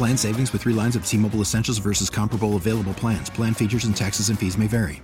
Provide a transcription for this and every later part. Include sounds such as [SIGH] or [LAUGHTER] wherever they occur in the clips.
Plan savings with three lines of T Mobile Essentials versus comparable available plans. Plan features and taxes and fees may vary.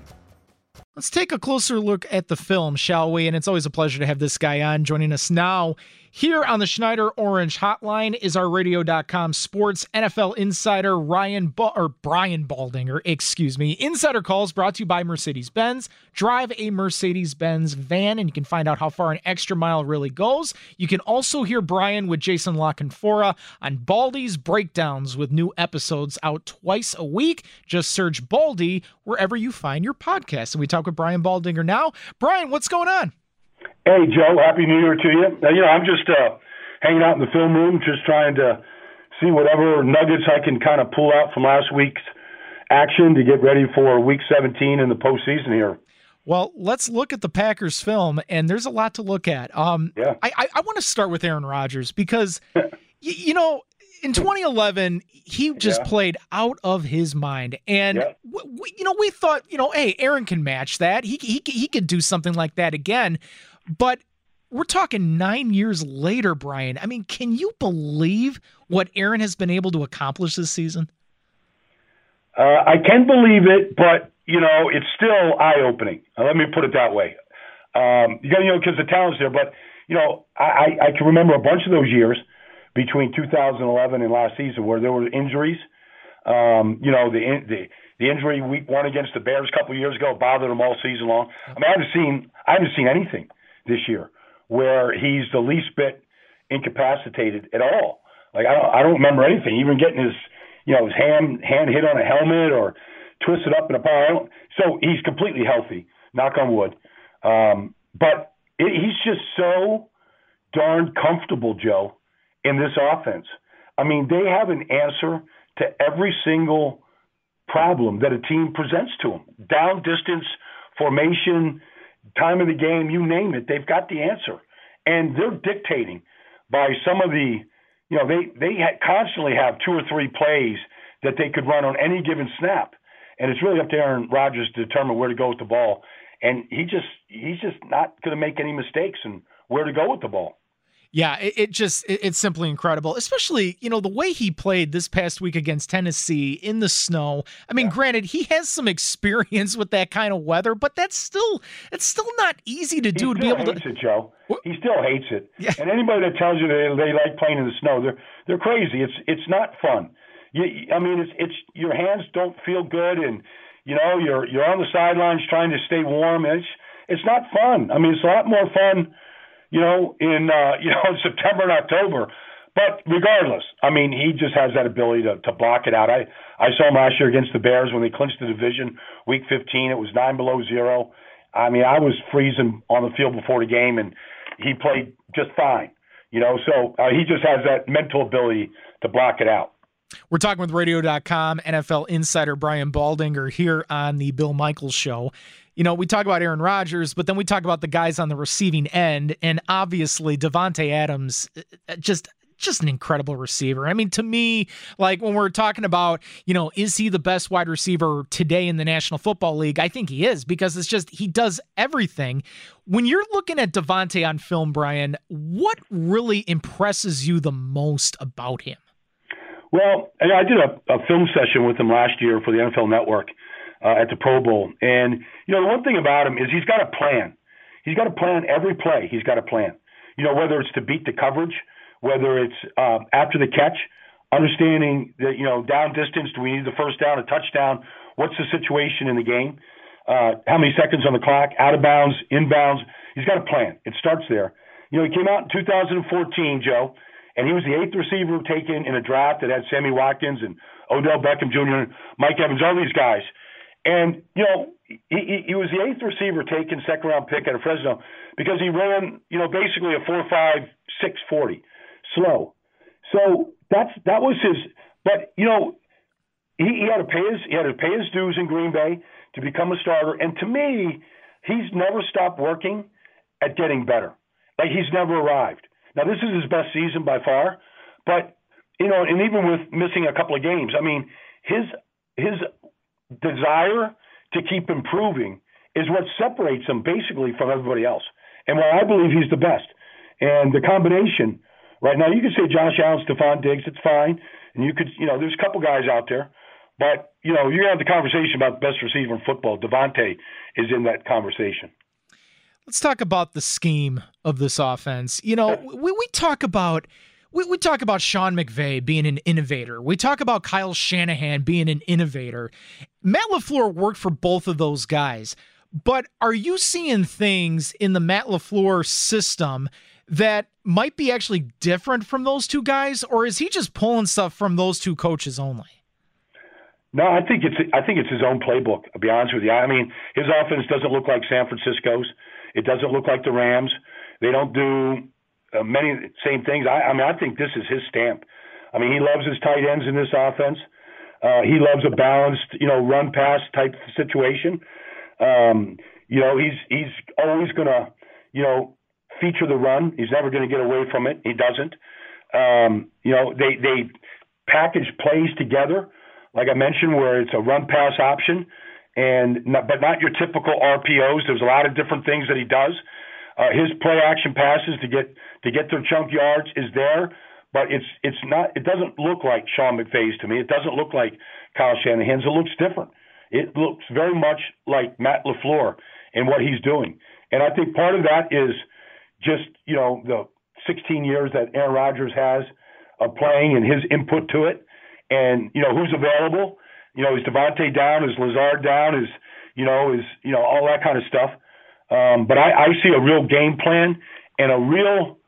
Let's take a closer look at the film, shall we? And it's always a pleasure to have this guy on joining us now. Here on the Schneider Orange Hotline is our radio.com sports NFL insider Ryan ba- or Brian Baldinger, excuse me. Insider calls brought to you by Mercedes Benz. Drive a Mercedes Benz van and you can find out how far an extra mile really goes. You can also hear Brian with Jason La Canfora on Baldy's Breakdowns with new episodes out twice a week. Just search Baldy wherever you find your podcast. And we talk with Brian Baldinger now. Brian, what's going on? Hey, Joe. Happy New Year to you. You know, I'm just uh, hanging out in the film room, just trying to see whatever nuggets I can kind of pull out from last week's action to get ready for Week 17 in the postseason here. Well, let's look at the Packers film, and there's a lot to look at. Um, yeah. I, I, I want to start with Aaron Rodgers because, [LAUGHS] y- you know, in 2011, he just Yeah. played out of his mind, and Yeah. w- w- you know, we thought, you know, hey, Aaron can match that. He he he could do something like that again, but we're talking nine years later, Brian. I mean, can you believe what Aaron has been able to accomplish this season? Uh, I can believe it, but you know it's still eye opening. Uh, let me put it that way. Um, you got you know because the talent's there, but you know I, I can remember a bunch of those years between 2011 and last season where there were injuries. Um, you know the the the injury week one against the Bears a couple of years ago bothered him all season long. I mean I haven't seen I haven't seen anything this year where he's the least bit incapacitated at all. Like I don't I don't remember anything, even getting his you know his hand hand hit on a helmet or twisted up in a bar. So he's completely healthy, knock on wood. Um, but it, he's just so darn comfortable, Joe, in this offense. I mean, they have an answer to every single problem that a team presents to them. Down distance, formation, time of the game, you name it, they've got the answer. And they're dictating by some of the, you know, they they ha- constantly have two or three plays that they could run on any given snap, and it's really up to Aaron Rodgers to determine where to go with the ball. And he just he's just not going to make any mistakes and where to go with the ball. Yeah, it, it just it, it's simply incredible. Especially, you know, the way he played this past week against Tennessee in the snow. I mean, granted, he has some [LAUGHS] experience with that kind of weather, but that's still it's still not easy to do to be able hates to it, Joe. What? He still hates it. Yeah. And anybody that tells you they they like playing in the snow, they're they're crazy. It's it's not fun. You, I mean, it's it's your hands don't feel good, and you know you're you're on the sidelines trying to stay warm. It's it's not fun. I mean, it's a lot more fun, you know, in uh, [LAUGHS] you know in September and October. But regardless, I mean, he just has that ability to, to block it out. I, I saw him last year against the Bears when they clinched the division, week 15. It was nine below zero. I mean, I was freezing on the field before the game, and he played just fine. You know, so uh, he just has that mental ability to block it out. We're talking with radio.com NFL insider Brian Baldinger here on the Bill Michaels show. You know, we talk about Aaron Rodgers, but then we talk about the guys on the receiving end and obviously Davante Adams uh, just just an incredible receiver. I mean, to me, like when we're talking about, you know, is he the best wide receiver today in the National Football League? I think he is because it's just he does everything. When you're looking at Davante on film, Brian, what really impresses you the most about him? Well, I did a, a film session with him last year for the NFL Network uh, at the Pro Bowl, and you know the one thing about him is he's got a plan. He's got a plan every play. He's got a plan. You know whether it's to beat the coverage, whether it's uh, after the catch understanding that you know down distance. Do we need the first down, a touchdown? What's the situation in the game? Uh, how many seconds on the clock? Out of bounds, inbounds. He's got a plan. It starts there. You know, he came out in 2014, Joe, and he was the eighth receiver taken in a draft that had Sammy Watkins and Odell Beckham Jr., Mike Evans, all these guys. And, you know, he, he was the eighth receiver taken, second round pick out of Fresno because he ran, you know, basically a 4 5 6 40, slow. So that's that was his. But, you know, he, he had to pay his he had to pay his dues in Green Bay to become a starter. And to me, he's never stopped working at getting better. Like he's never arrived. Now this is his best season by far, but you know, and even with missing a couple of games, I mean, his his desire to keep improving is what separates him basically from everybody else. And why I believe he's the best. And the combination right now, you could say Josh Allen, Stefon Diggs, it's fine. And you could, you know, there's a couple guys out there. But, you know, to have the conversation about the best receiver in football. Davante is in that conversation. Let's talk about the scheme of this offense. You know, we, we talk about we, we talk about Sean McVay being an innovator. We talk about Kyle Shanahan being an innovator. Matt LaFleur worked for both of those guys. But are you seeing things in the Matt LaFleur system that might be actually different from those two guys, or is he just pulling stuff from those two coaches only? No, I think it's I think it's his own playbook. I'll be honest with you. I mean, his offense doesn't look like San Francisco's. It doesn't look like the Rams. They don't do uh, many same things. I, I mean, I think this is his stamp. I mean, he loves his tight ends in this offense. Uh, he loves a balanced, you know, run pass type situation. Um, you know, he's he's always to, you know, feature the run. He's never to get away from it. He doesn't. Um, you know, they they package plays together, like I mentioned, where it's a run pass option and not, but not your typical RPOs. There's a lot of different things that he does. Uh, his play action passes to get to get their chunk yards is there, but it's it's not. It doesn't look like Sean McVay's to me. It doesn't look like Kyle Shanahan's. It looks different. It looks very much like Matt LaFleur and what he's doing. And I think part of that is just you know the 16 years that Aaron Rodgers has of playing and his input to it, and you know who's available you know, is Davante down? Is Lazard down? Is you know, is you know all that kind of stuff. Um, but I, I see a real game plan and a real,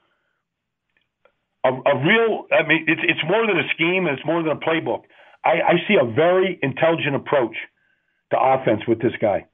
a, a real. I mean, it's it's more than a scheme and it's more than a playbook. I, I see a very intelligent approach to offense with this guy.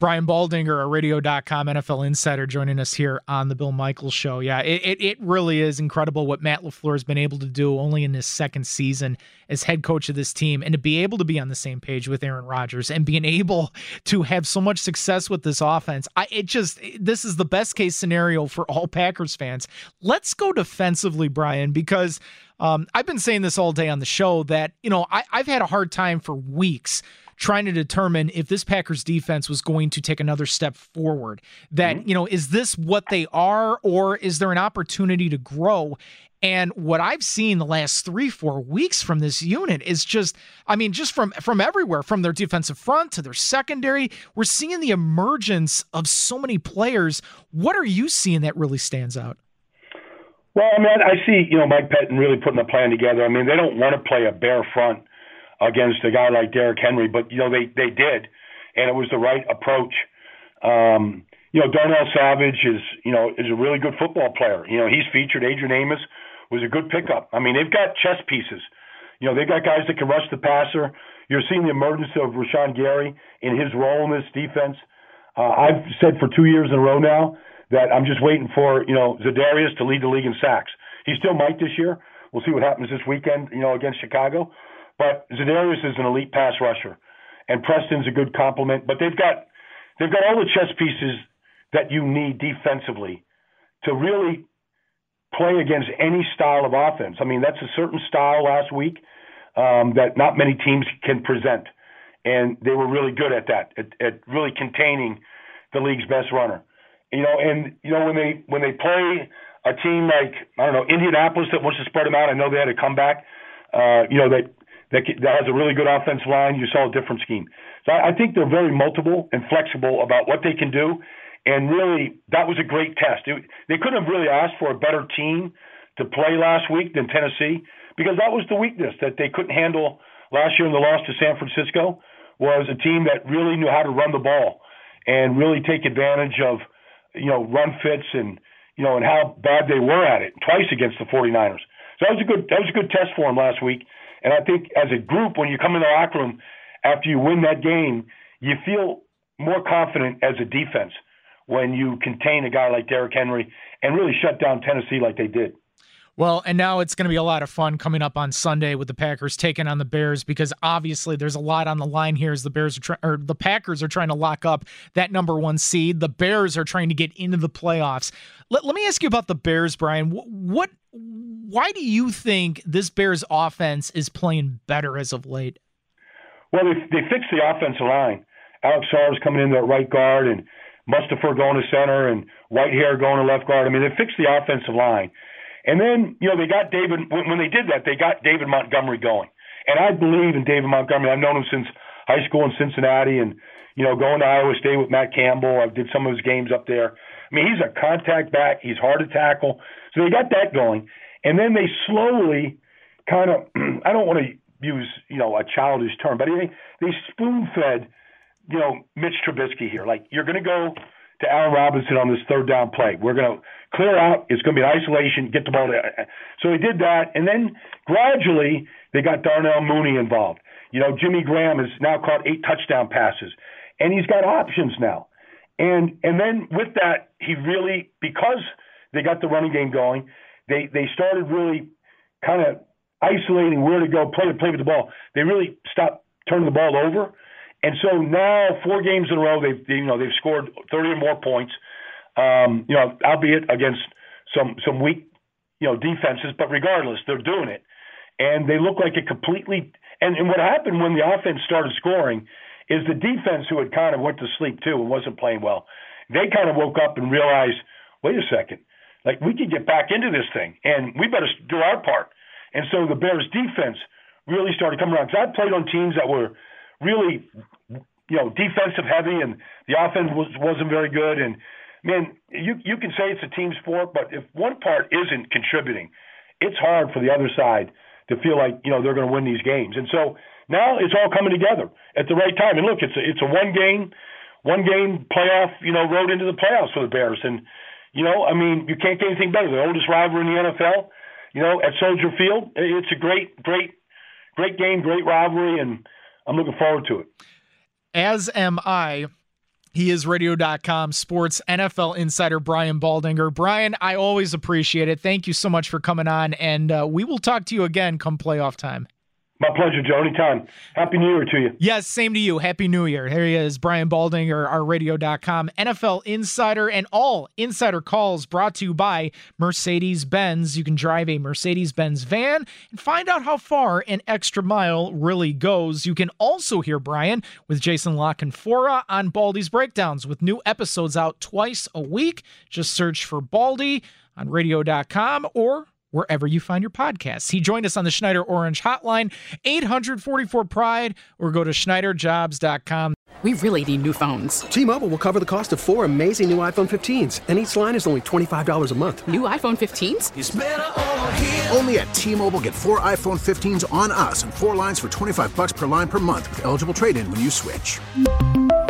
Brian Baldinger, a radio.com NFL insider, joining us here on the Bill Michaels show. Yeah, it, it, it, really is incredible what Matt LaFleur has been able to do only in his second season as head coach of this team and to be able to be on the same page with Aaron Rodgers and being able to have so much success with this offense. I, it just, this is the best case scenario for all Packers fans. Let's go defensively, Brian, because um, I've been saying this all day on the show that, you know, I, I've had a hard time for weeks trying to determine if this Packers defense was going to take another step forward. That, mm-hmm. you know, is this what they are or is there an opportunity to grow? And what I've seen the last three, four weeks from this unit is just, I mean, just from from everywhere, from their defensive front to their secondary, we're seeing the emergence of so many players. What are you seeing that really stands out? Well, I mean, I see, you know, Mike Pettine really putting a plan together. I mean, they don't want to play a bear front against a guy like Derrick Henry, but you know they they did, and it was the right approach. Um, you know, Darnell Savage is you know is a really good football player. You know, he's featured. Adrian Amos was a good pickup. I mean, they've got chess pieces. You know, they've got guys that can rush the passer. You're seeing the emergence of Rashan Gary in his role in this defense. Uh, I've said for two years in a row now that I'm just waiting for you know Za'Darius to lead the league in sacks. He still might this year. We'll see what happens this weekend. You know, against Chicago. But Za'Darius is an elite pass rusher, and Preston's a good complement. But they've got they've got all the chess pieces that you need defensively to really play against any style of offense. I mean, that's a certain style last week um, that not many teams can present, and they were really good at that, at, at really containing the league's best runner. You know, and you know when they when they play a team like I don't know Indianapolis that wants to spread them out. I know they had a comeback. Uh, you know that that, that has a really good offensive line. You saw a different scheme. So I, I think they're very multiple and flexible about what they can do. And really, that was a great test. It, they couldn't have really asked for a better team to play last week than Tennessee because that was the weakness that they couldn't handle last year in the loss to San Francisco was a team that really knew how to run the ball and really take advantage of, you know, run fits and, you know, and how bad they were at it twice against the 49ers. So that was a good that was a good test for them last week. And I think as a group, when you come in the locker room after you win that game, you feel more confident as a defense when you contain a guy like Derrick Henry and really shut down Tennessee like they did. Well, and now it's going to be a lot of fun coming up on Sunday with the Packers taking on the Bears because obviously there's a lot on the line here as the Bears are try- or the Packers are trying to lock up that number 1 seed. The Bears are trying to get into the playoffs. Let, let me ask you about the Bears, Brian. What, what why do you think this Bears offense is playing better as of late? Well, they, they fixed the offensive line. Alex Bars coming in at right guard and Mustipher going to center and Whitehair going to left guard. I mean, they fixed the offensive line. And then, you know, they got David, when they did that, they got David Montgomery going. And I believe in David Montgomery. I've known him since high school in Cincinnati and, you know, going to Iowa State with Matt Campbell. I did some of his games up there. I mean, he's a contact back. He's hard to tackle. So they got that going. And then they slowly kind of, [CLEARS THROAT] I don't want to use, you know, a childish term, but they, they spoon fed, you know, Mitch Trubisky here. Like, you're going to go to Allen Robinson on this third down play. We're going to clear out. It's going to be an isolation. Get the ball. To, so he did that, and then gradually they got Darnell Mooney involved. You know, Jimmy Graham has now caught eight touchdown passes, and he's got options now. And and then with that, he really because they got the running game going, they they started really kind of isolating where to go, play to play with the ball. They really stopped turning the ball over. And so now, four games in a row, they've they, you know they've scored 30 or more points. Um, you know, albeit against some some weak you know defenses, but regardless, they're doing it, and they look like a completely. And, and what happened when the offense started scoring is the defense, who had kind of went to sleep too and wasn't playing well, they kind of woke up and realized, wait a second, like we could get back into this thing, and we better do our part. And so the Bears defense really started coming around. Because I played on teams that were really, you know, defensive heavy, and the offense was wasn't very good. And man, you you can say it's a team sport, but if one part isn't contributing, it's hard for the other side to feel like you know they're going to win these games. And so now it's all coming together at the right time. And look, it's a, it's a one game, one game playoff, you know, road into the playoffs for the Bears. And you know, I mean, you can't get anything better. The oldest rivalry in the NFL, you know, at Soldier Field. It's a great, great, great game, great rivalry, and I'm looking forward to it. As am I. He is radio.com sports NFL insider Brian Baldinger. Brian, I always appreciate it. Thank you so much for coming on, and uh, we will talk to you again come playoff time. My pleasure, Joe. Anytime. Happy New Year to you. Yes, same to you. Happy New Year. Here he is, Brian Baldinger, our radio.com NFL insider, and all insider calls brought to you by Mercedes Benz. You can drive a Mercedes Benz van and find out how far an extra mile really goes. You can also hear Brian with Jason La Canfora on Baldy's Breakdowns with new episodes out twice a week. Just search for Baldy on radio.com or wherever you find your podcasts. He joined us on the Schneider Orange Hotline, 844 Pride, or go to SchneiderJobs.com. We really need new phones. T Mobile will cover the cost of four amazing new iPhone 15s, and each line is only $25 a month. New iPhone 15s? Only at T Mobile get four iPhone 15s on us and four lines for 25 bucks per line per month with eligible trade in when you switch.